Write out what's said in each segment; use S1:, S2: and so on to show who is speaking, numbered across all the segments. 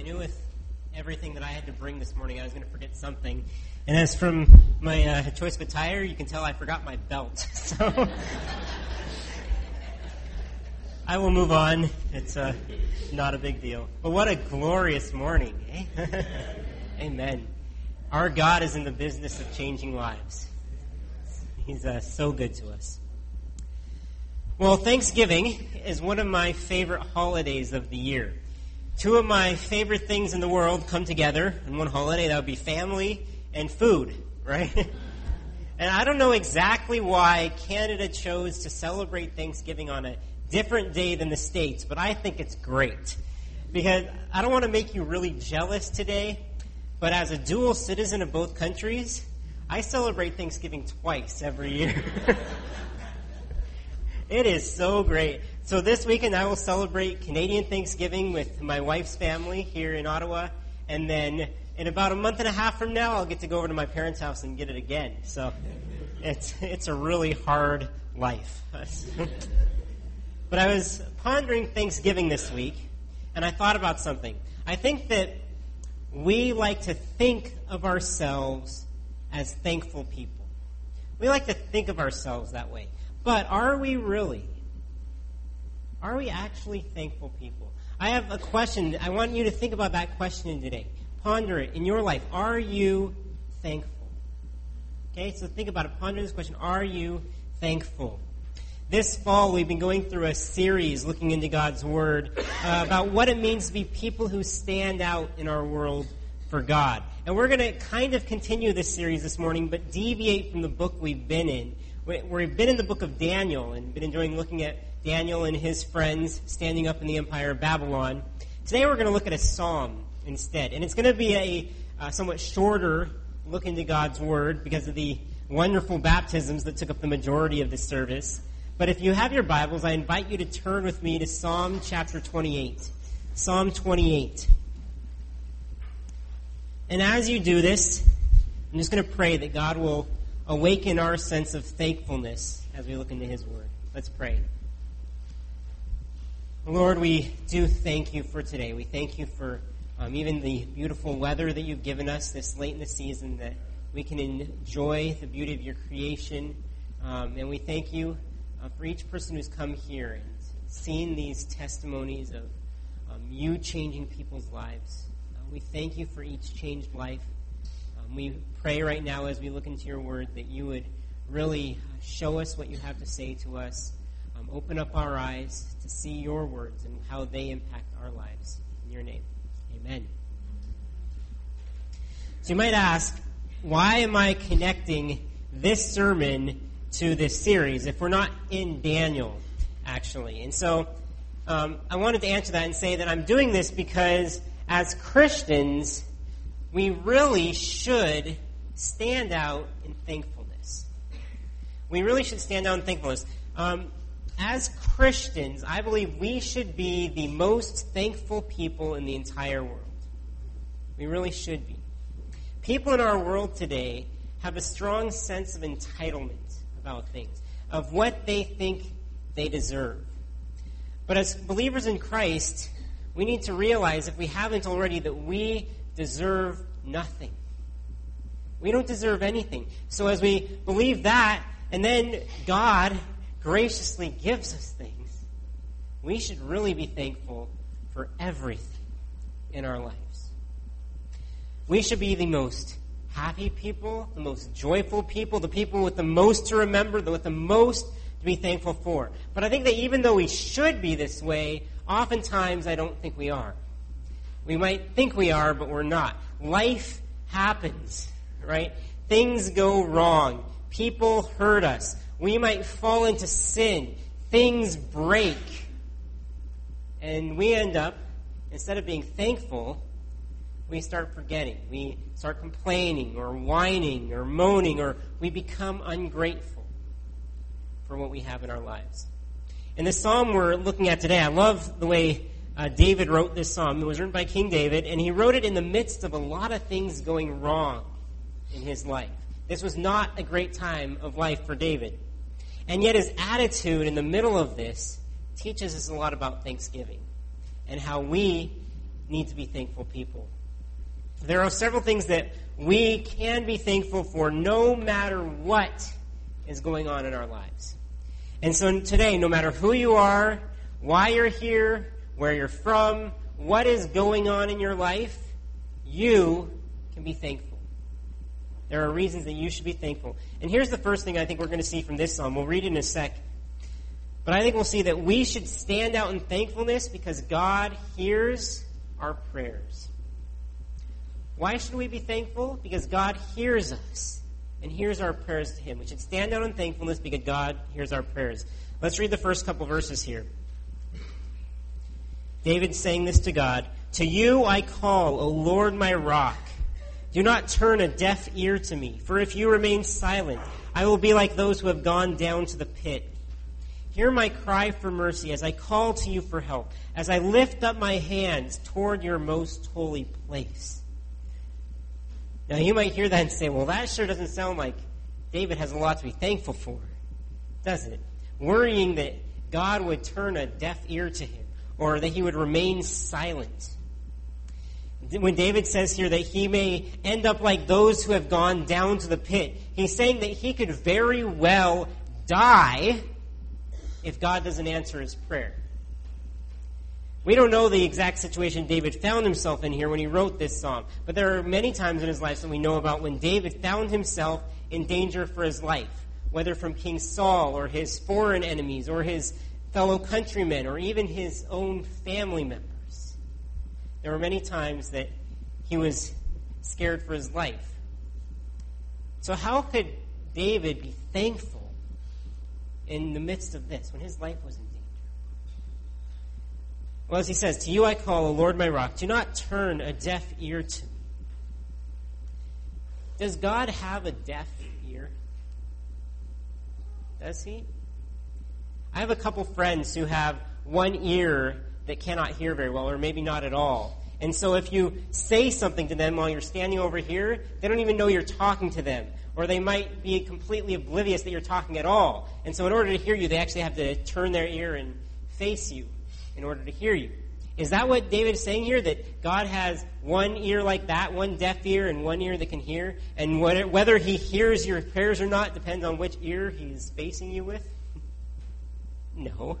S1: I knew with everything that I had to bring this morning, I was going to forget something. And as from my uh, choice of attire, you can tell I forgot my belt. So I will move on. It's uh, not a big deal. But what a glorious morning, eh? Amen. Our God is in the business of changing lives. He's uh, so good to us. Well, Thanksgiving is one of my favorite holidays of the year. Two of my favorite things in the world come together in one holiday. That would be family and food, right? and I don't know exactly why Canada chose to celebrate Thanksgiving on a different day than the States, but I think it's great. Because I don't want to make you really jealous today, but as a dual citizen of both countries, I celebrate Thanksgiving twice every year. it is so great. So this weekend I will celebrate Canadian Thanksgiving with my wife's family here in Ottawa, and then in about a month and a half from now I'll get to go over to my parents' house and get it again. So it's it's a really hard life. but I was pondering Thanksgiving this week, and I thought about something. I think that we like to think of ourselves as thankful people. We like to think of ourselves that way. But are we really? Are we actually thankful people? I have a question. I want you to think about that question today. Ponder it in your life. Are you thankful? Okay, so think about it. Ponder this question. Are you thankful? This fall, we've been going through a series looking into God's Word uh, about what it means to be people who stand out in our world for God. And we're going to kind of continue this series this morning, but deviate from the book we've been in. We've been in the book of Daniel and been enjoying looking at Daniel and his friends standing up in the empire of Babylon. Today we're going to look at a psalm instead. And it's going to be a somewhat shorter look into God's Word because of the wonderful baptisms that took up the majority of the service. But if you have your Bibles, I invite you to turn with me to Psalm chapter 28. Psalm 28. And as you do this, I'm just going to pray that God will awaken our sense of thankfulness as we look into His Word. Let's pray. Lord, we do thank you for today. We thank you for um, even the beautiful weather that you've given us this late in the season, that we can enjoy the beauty of your creation. Um, and we thank you uh, for each person who's come here and seen these testimonies of um, you changing people's lives. Uh, we thank you for each changed life. Um, we pray right now as we look into your word that you would really show us what you have to say to us um, open up our eyes to see your words and how they impact our lives. In your name, amen. So you might ask, why am I connecting this sermon to this series if we're not in Daniel, actually? And so um, I wanted to answer that and say that I'm doing this because as Christians, we really should stand out in thankfulness. We really should stand out in thankfulness. Um, as Christians, I believe we should be the most thankful people in the entire world. We really should be. People in our world today have a strong sense of entitlement about things, of what they think they deserve. But as believers in Christ, we need to realize, if we haven't already, that we deserve nothing. We don't deserve anything. So as we believe that, and then God graciously gives us things, we should really be thankful for everything in our lives. We should be the most happy people, the most joyful people, the people with the most to remember, the with the most to be thankful for. But I think that even though we should be this way, oftentimes I don't think we are. We might think we are, but we're not. Life happens, right? Things go wrong. People hurt us. We might fall into sin. Things break. And we end up, instead of being thankful, we start forgetting. We start complaining or whining or moaning or we become ungrateful for what we have in our lives. In the psalm we're looking at today, I love the way uh, David wrote this psalm. It was written by King David, and he wrote it in the midst of a lot of things going wrong in his life. This was not a great time of life for David. And yet, his attitude in the middle of this teaches us a lot about Thanksgiving and how we need to be thankful people. There are several things that we can be thankful for no matter what is going on in our lives. And so today, no matter who you are, why you're here, where you're from, what is going on in your life, you can be thankful. There are reasons that you should be thankful. And here's the first thing I think we're going to see from this psalm. We'll read it in a sec. But I think we'll see that we should stand out in thankfulness because God hears our prayers. Why should we be thankful? Because God hears us and hears our prayers to Him. We should stand out in thankfulness because God hears our prayers. Let's read the first couple verses here. David saying this to God To you I call, O Lord my rock. Do not turn a deaf ear to me, for if you remain silent, I will be like those who have gone down to the pit. Hear my cry for mercy as I call to you for help, as I lift up my hands toward your most holy place. Now, you might hear that and say, well, that sure doesn't sound like David has a lot to be thankful for, does it? Worrying that God would turn a deaf ear to him, or that he would remain silent when David says here that he may end up like those who have gone down to the pit, he's saying that he could very well die if God doesn't answer his prayer. We don't know the exact situation David found himself in here when he wrote this psalm, but there are many times in his life that we know about when David found himself in danger for his life, whether from King Saul or his foreign enemies or his fellow countrymen or even his own family members. There were many times that he was scared for his life. So, how could David be thankful in the midst of this when his life was in danger? Well, as he says, To you I call, O Lord my rock, do not turn a deaf ear to me. Does God have a deaf ear? Does he? I have a couple friends who have one ear that cannot hear very well, or maybe not at all. And so if you say something to them while you're standing over here, they don't even know you're talking to them. Or they might be completely oblivious that you're talking at all. And so in order to hear you, they actually have to turn their ear and face you in order to hear you. Is that what David is saying here? That God has one ear like that, one deaf ear, and one ear that can hear? And whether he hears your prayers or not depends on which ear he's facing you with? No.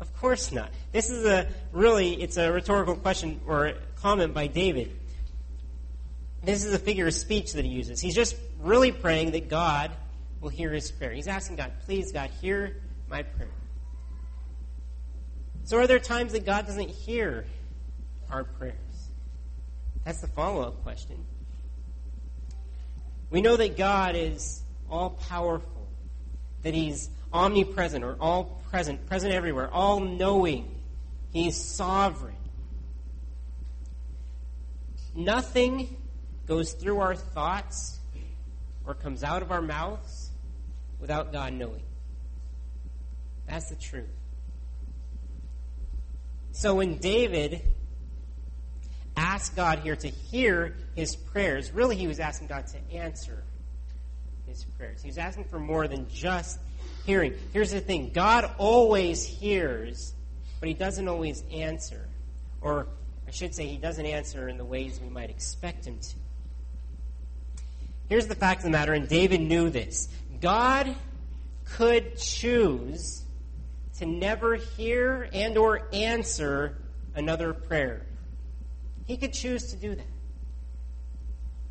S1: Of course not. This is a really, it's a rhetorical question or comment by David. This is a figure of speech that he uses. He's just really praying that God will hear his prayer. He's asking God, please, God, hear my prayer. So, are there times that God doesn't hear our prayers? That's the follow up question. We know that God is all powerful, that He's omnipresent or all present, present everywhere, all knowing. He's sovereign. Nothing goes through our thoughts or comes out of our mouths without God knowing. That's the truth. So when David asked God here to hear his prayers, really he was asking God to answer his prayers. He was asking for more than just hearing. Here's the thing God always hears, but He doesn't always answer. Or I should say, He doesn't answer in the ways we might expect Him to. Here's the fact of the matter, and David knew this God could choose to never hear and or answer another prayer. He could choose to do that.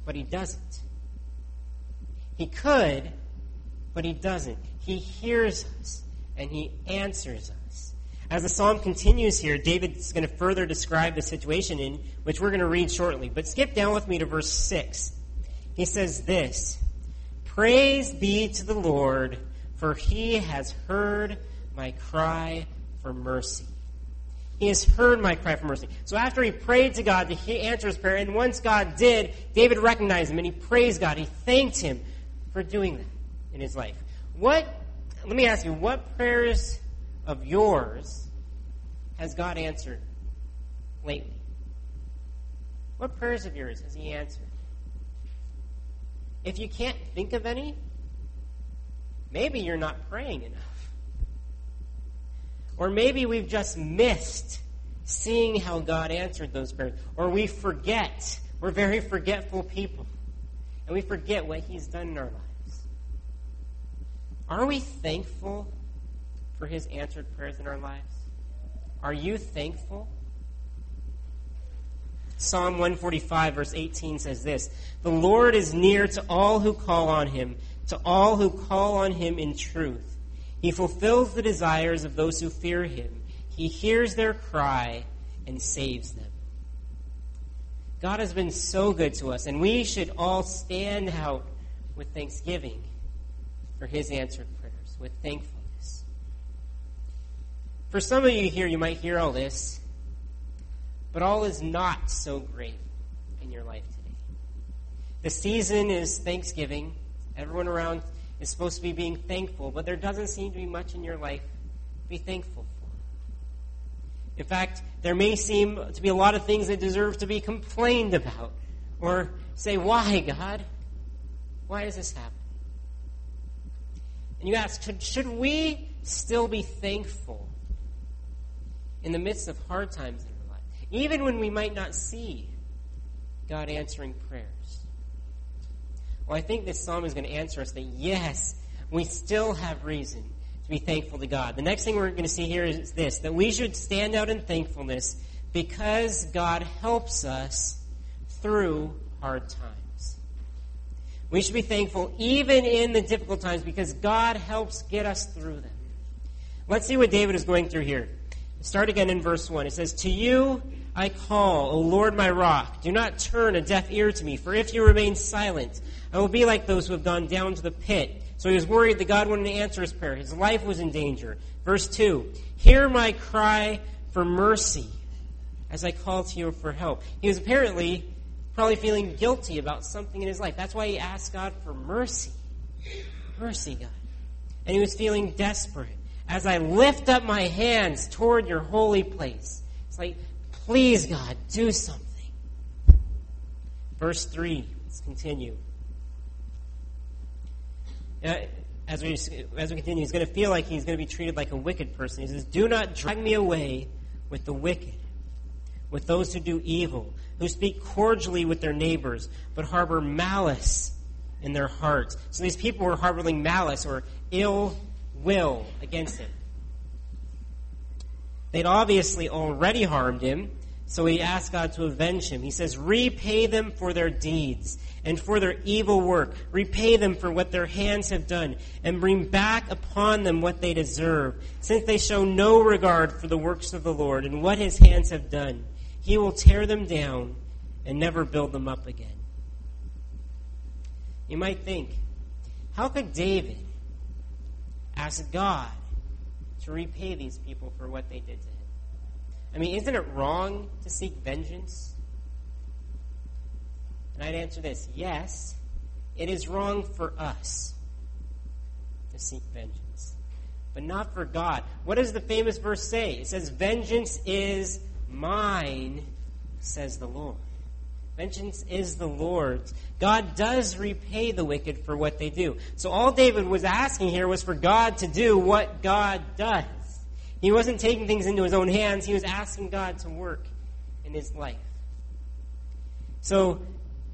S1: But he doesn't. He could, but he doesn't. He hears us and he answers us. As the psalm continues here, David is going to further describe the situation in which we're going to read shortly. But skip down with me to verse 6. He says this Praise be to the Lord, for he has heard my cry for mercy. He has heard my cry for mercy. So after he prayed to God to answer his prayer, and once God did, David recognized him and he praised God. He thanked him for doing that in his life. What, let me ask you, what prayers of yours has God answered lately? What prayers of yours has He answered? If you can't think of any, maybe you're not praying enough. Or maybe we've just missed seeing how God answered those prayers. Or we forget. We're very forgetful people. And we forget what He's done in our lives. Are we thankful for His answered prayers in our lives? Are you thankful? Psalm 145, verse 18 says this The Lord is near to all who call on Him, to all who call on Him in truth. He fulfills the desires of those who fear Him. He hears their cry and saves them. God has been so good to us, and we should all stand out with thanksgiving for His answered prayers, with thankfulness. For some of you here, you might hear all this, but all is not so great in your life today. The season is Thanksgiving. Everyone around is supposed to be being thankful, but there doesn't seem to be much in your life to be thankful for. in fact, there may seem to be a lot of things that deserve to be complained about. Or say, why, God? Why does this happen? And you ask, should, we still be thankful in the midst of hard times in our life? Even when we might not see God answering prayers? Well, I think this psalm is going to answer us that yes, we still have reason to be thankful to God. The next thing we're going to see here is this that we should stand out in thankfulness because God helps us through hard times. We should be thankful even in the difficult times because God helps get us through them. Let's see what David is going through here. Start again in verse 1. It says, To you I call, O Lord my rock. Do not turn a deaf ear to me, for if you remain silent, I will be like those who have gone down to the pit. So he was worried that God wouldn't answer his prayer. His life was in danger. Verse 2 Hear my cry for mercy as I call to you for help. He was apparently probably feeling guilty about something in his life. That's why he asked God for mercy. Mercy, God. And he was feeling desperate. As I lift up my hands toward your holy place, it's like, please, God, do something. Verse 3, let's continue. As we, as we continue, he's going to feel like he's going to be treated like a wicked person. He says, Do not drag me away with the wicked, with those who do evil, who speak cordially with their neighbors, but harbor malice in their hearts. So these people were harboring malice or ill will against him. They'd obviously already harmed him, so he asked God to avenge him. He says, Repay them for their deeds and for their evil work. Repay them for what their hands have done, and bring back upon them what they deserve, since they show no regard for the works of the Lord and what his hands have done. He will tear them down and never build them up again. You might think, how could David ask God to repay these people for what they did to him? I mean, isn't it wrong to seek vengeance? And I'd answer this yes, it is wrong for us to seek vengeance, but not for God. What does the famous verse say? It says, Vengeance is mine, says the Lord. Vengeance is the Lord's. God does repay the wicked for what they do. So all David was asking here was for God to do what God does. He wasn't taking things into his own hands, he was asking God to work in his life. So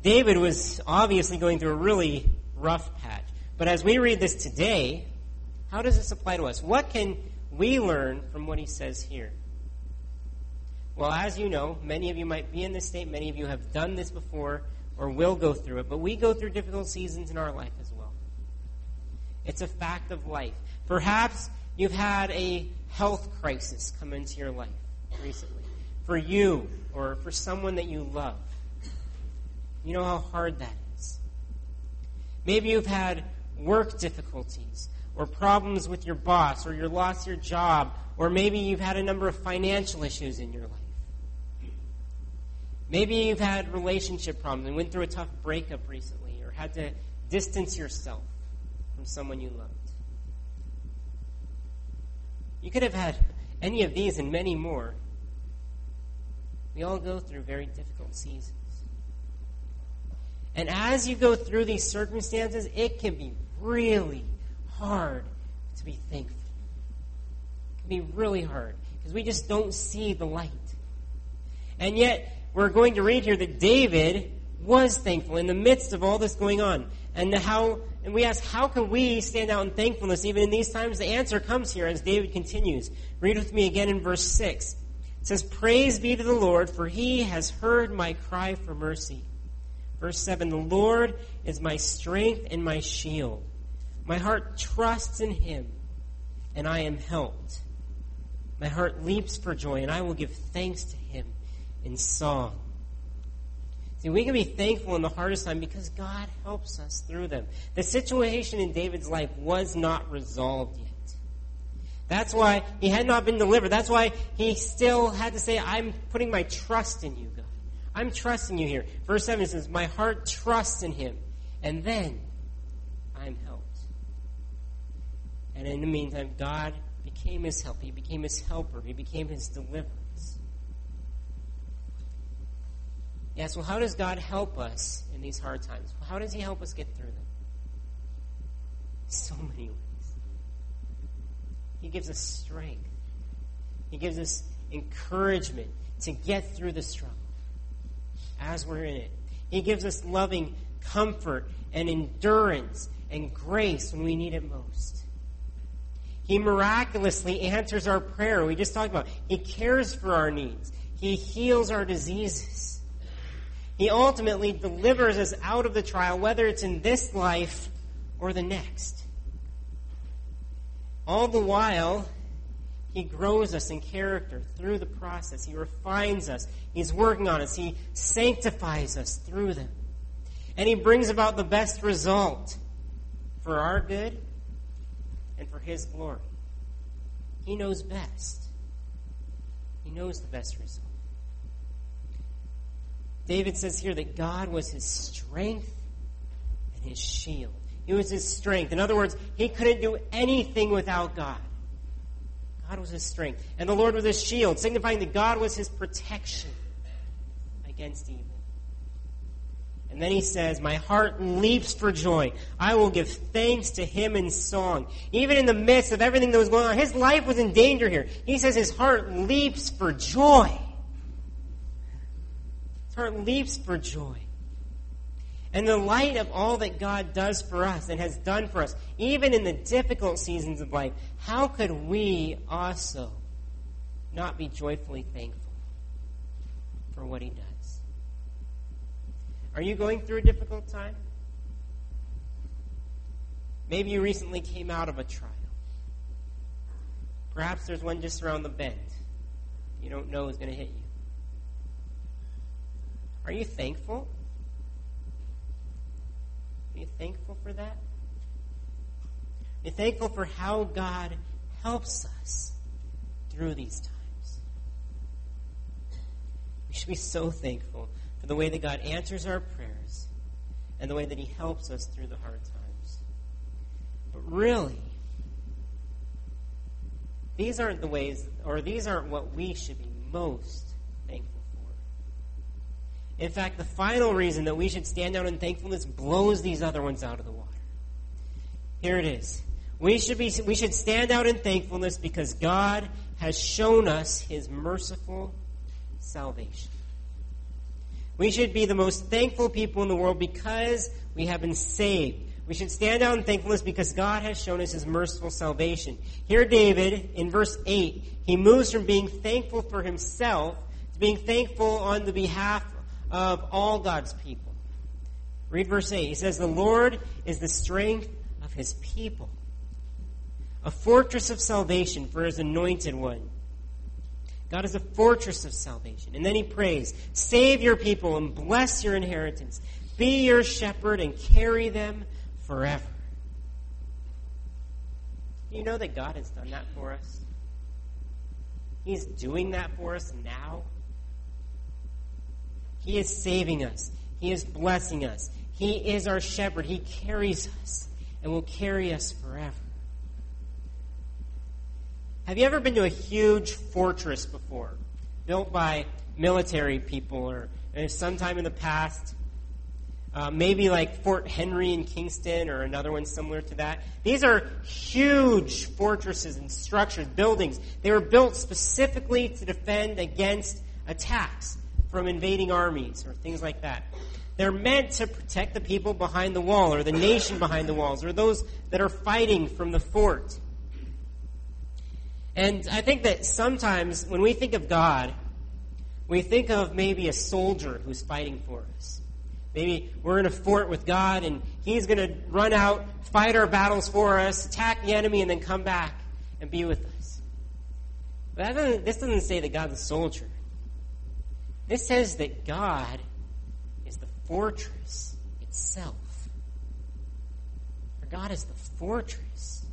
S1: David was obviously going through a really rough patch. But as we read this today, how does this apply to us? What can we learn from what he says here? Well, as you know, many of you might be in this state, many of you have done this before or will go through it, but we go through difficult seasons in our life as well. It's a fact of life. Perhaps you've had a health crisis come into your life recently for you or for someone that you love. You know how hard that is. Maybe you've had work difficulties or problems with your boss or you lost your job or maybe you've had a number of financial issues in your life. Maybe you've had relationship problems and went through a tough breakup recently or had to distance yourself from someone you loved. You could have had any of these and many more. We all go through very difficult seasons. And as you go through these circumstances, it can be really hard to be thankful. It can be really hard because we just don't see the light And yet, we're going to read here that David was thankful in the midst of all this going on. And how and we ask, how can we stand out in thankfulness even in these times? The answer comes here as David continues. Read with me again in verse 6. It says, Praise be to the Lord, for he has heard my cry for mercy. Verse 7 The Lord is my strength and my shield. My heart trusts in him, and I am helped. My heart leaps for joy, and I will give thanks to him in song. See, we can be thankful in the hardest time because God helps us through them. The situation in David's life was not resolved yet. That's why he had not been delivered. That's why he still had to say, I'm putting my trust in you, God. I'm trusting you here. Verse 7 says, My heart trusts in him. And then I'm helped. And in the meantime, God became his help. He became his helper. He became his deliverer. Yes, well, how does God help us in these hard times? How does He help us get through them? So many ways. He gives us strength, He gives us encouragement to get through the struggle as we're in it. He gives us loving comfort and endurance and grace when we need it most. He miraculously answers our prayer. We just talked about. He cares for our needs. He heals our diseases. He ultimately delivers us out of the trial, whether it's in this life or the next. All the while, He grows us in character through the process. He refines us. He's working on us. He sanctifies us through them. And He brings about the best result for our good and for His glory. He knows best. He knows the best result. David says here that God was his strength and his shield. He was his strength. In other words, he couldn't do anything without God. God was his strength. And the Lord was his shield, signifying that God was his protection against evil. And then he says, My heart leaps for joy. I will give thanks to him in song. Even in the midst of everything that was going on, his life was in danger here. He says his heart leaps for joy. Heart leaps for joy. And the light of all that God does for us and has done for us, even in the difficult seasons of life, how could we also not be joyfully thankful for what He does? Are you going through a difficult time? Maybe you recently came out of a trial. Perhaps there's one just around the bend. You don't know is going to hit you. Are you thankful? Are you thankful for that? Are you thankful for how God helps us through these times? We should be so thankful for the way that God answers our prayers and the way that He helps us through the hard times. But really, these aren't the ways, or these aren't what we should be most in fact, the final reason that we should stand out in thankfulness blows these other ones out of the water. Here it is. We should, be, we should stand out in thankfulness because God has shown us his merciful salvation. We should be the most thankful people in the world because we have been saved. We should stand out in thankfulness because God has shown us his merciful salvation. Here, David, in verse 8, he moves from being thankful for himself to being thankful on the behalf of all God's people. Read verse 8. He says, The Lord is the strength of his people, a fortress of salvation for his anointed one. God is a fortress of salvation. And then he prays, Save your people and bless your inheritance. Be your shepherd and carry them forever. You know that God has done that for us? He's doing that for us now. He is saving us. He is blessing us. He is our shepherd. He carries us and will carry us forever. Have you ever been to a huge fortress before, built by military people or sometime in the past? Uh, maybe like Fort Henry in Kingston or another one similar to that. These are huge fortresses and structures, buildings. They were built specifically to defend against attacks from invading armies or things like that. They're meant to protect the people behind the wall or the nation behind the walls or those that are fighting from the fort. And I think that sometimes when we think of God, we think of maybe a soldier who's fighting for us. Maybe we're in a fort with God and He's going to run out, fight our battles for us, attack the enemy, and then come back and be with us. But doesn't, this doesn't say that God's a soldier. This says that God is the fortress itself. For God is the fortress.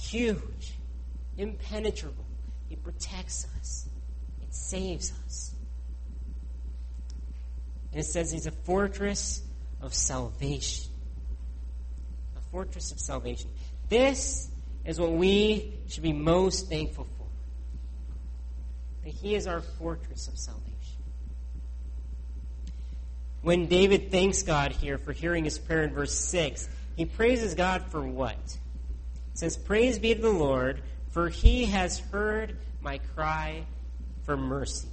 S1: Huge, impenetrable. It protects us, it saves us. And it says he's a fortress of salvation. A fortress of salvation. This is what we should be most thankful for. That he is our fortress of salvation. When David thanks God here for hearing his prayer in verse 6, he praises God for what? It says, Praise be to the Lord, for he has heard my cry for mercy.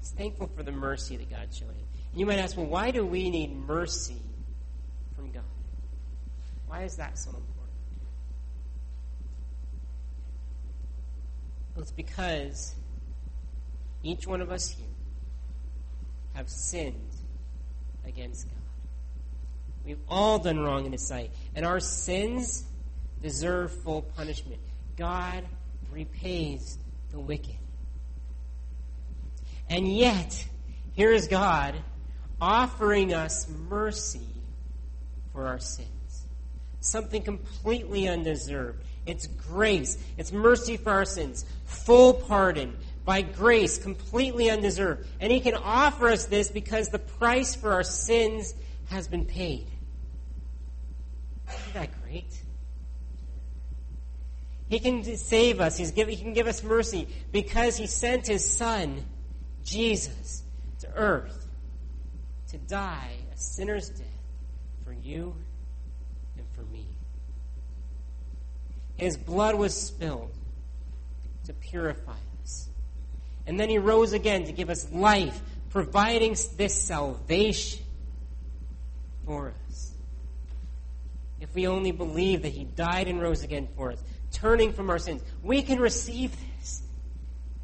S1: He's thankful for the mercy that God showed him. And you might ask, well, why do we need mercy from God? Why is that so important? It's because each one of us here have sinned against God. We've all done wrong in His sight, and our sins deserve full punishment. God repays the wicked. And yet, here is God offering us mercy for our sins. Something completely undeserved. It's grace. It's mercy for our sins. Full pardon. By grace, completely undeserved. And He can offer us this because the price for our sins has been paid. Isn't that great? He can save us. Give, he can give us mercy because He sent His Son, Jesus, to earth to die a sinner's death for you and for me. His blood was spilled to purify us. And then He rose again to give us life, providing this salvation for us. If we only believe that He died and rose again for us, turning from our sins. We can receive this.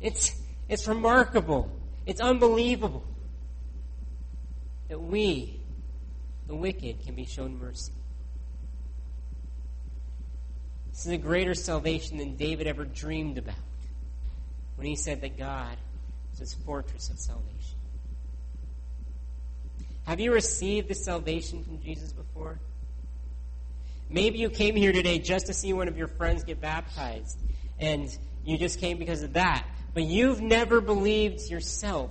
S1: It's, it's remarkable. It's unbelievable that we, the wicked, can be shown mercy. This is a greater salvation than David ever dreamed about when he said that God is his fortress of salvation. Have you received the salvation from Jesus before? Maybe you came here today just to see one of your friends get baptized, and you just came because of that. But you've never believed yourself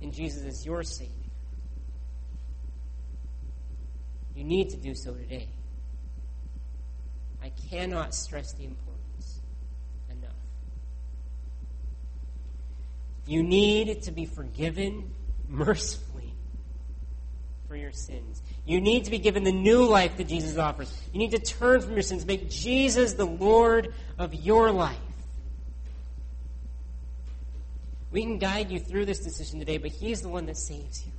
S1: in Jesus as your Savior. You need to do so today. I cannot stress the importance enough. You need to be forgiven mercifully for your sins. You need to be given the new life that Jesus offers. You need to turn from your sins, make Jesus the Lord of your life. We can guide you through this decision today, but He's the one that saves you.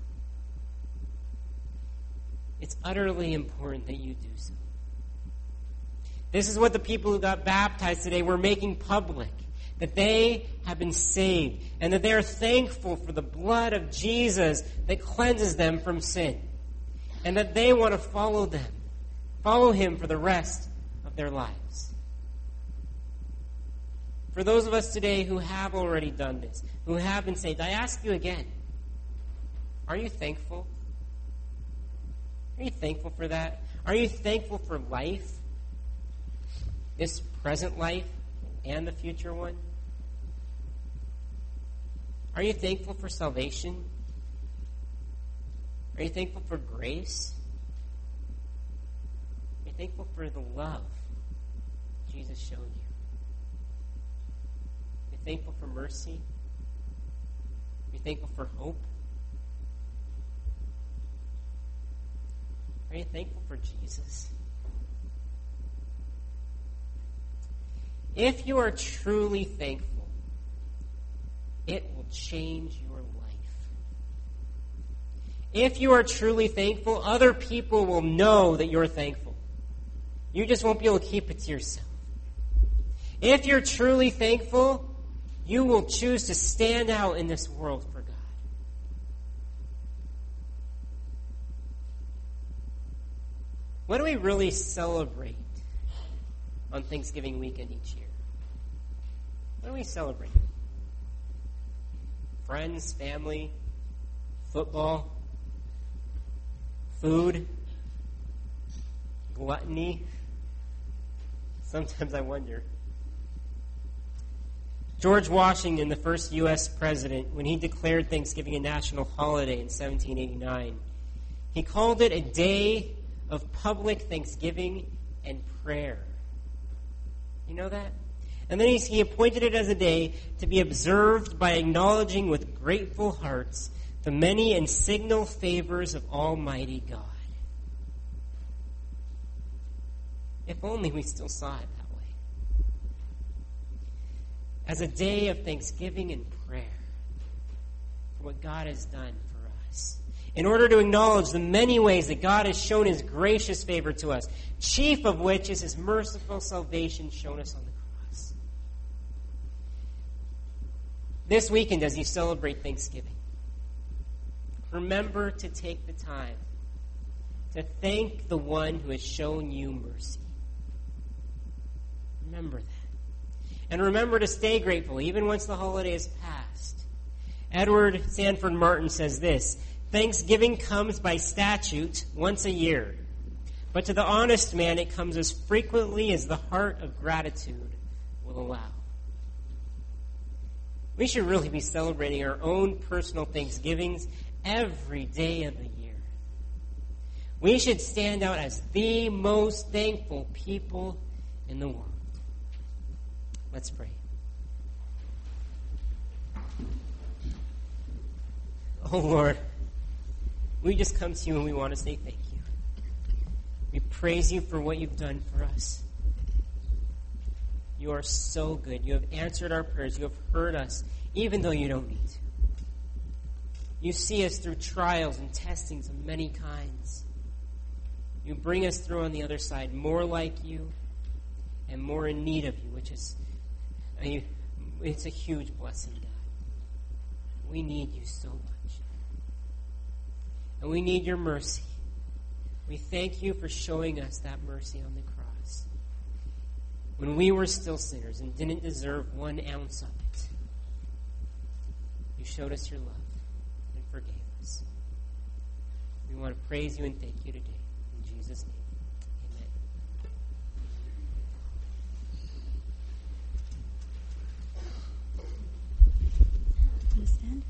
S1: It's utterly important that you do so. This is what the people who got baptized today were making public that they have been saved and that they are thankful for the blood of Jesus that cleanses them from sin and that they want to follow them, follow him for the rest of their lives. For those of us today who have already done this, who have been saved, I ask you again are you thankful? Are you thankful for that? Are you thankful for life? This present life and the future one? Are you thankful for salvation? Are you thankful for grace? Are you thankful for the love Jesus showed you? Are you thankful for mercy? Are you thankful for hope? Are you thankful for Jesus? If you are truly thankful, it will change your life. If you are truly thankful, other people will know that you're thankful. You just won't be able to keep it to yourself. If you're truly thankful, you will choose to stand out in this world for God. What do we really celebrate on Thanksgiving weekend each year? What do we celebrate? Friends, family, football, food, gluttony. Sometimes I wonder. George Washington, the first U.S. president, when he declared Thanksgiving a national holiday in 1789, he called it a day of public thanksgiving and prayer. You know that? And then he, appointed it as a day to be observed by acknowledging with grateful hearts the many and signal favors of Almighty God. If only we still saw it that way. As a day of thanksgiving and prayer for what God has done for us. In order to acknowledge the many ways that God has shown his gracious favor to us, chief of which is his merciful salvation shown us on the cross. This weekend, as you celebrate Thanksgiving, remember to take the time to thank the one who has shown you mercy. Remember that. And remember to stay grateful even once the holiday is past. Edward Sandford Martin says this Thanksgiving comes by statute once a year, but to the honest man it comes as frequently as the heart of gratitude will allow. We should really be celebrating our own personal Thanksgivings every day of the year. We should stand out as the most thankful people in the world. Let's pray. Oh Lord, we just come to you and we want to say thank you. We praise you for what you've done for us. You are so good. You have answered our prayers. You have heard us, even though you don't need to. You see us through trials and testings of many kinds. You bring us through on the other side more like you and more in need of you, which is a, it's a huge blessing, God. We need you so much. And we need your mercy. We thank you for showing us that mercy on the cross. When we were still sinners and didn't deserve one ounce of it, you showed us your love and forgave us. We want to praise you and thank you today. In Jesus' name. Amen. Stand.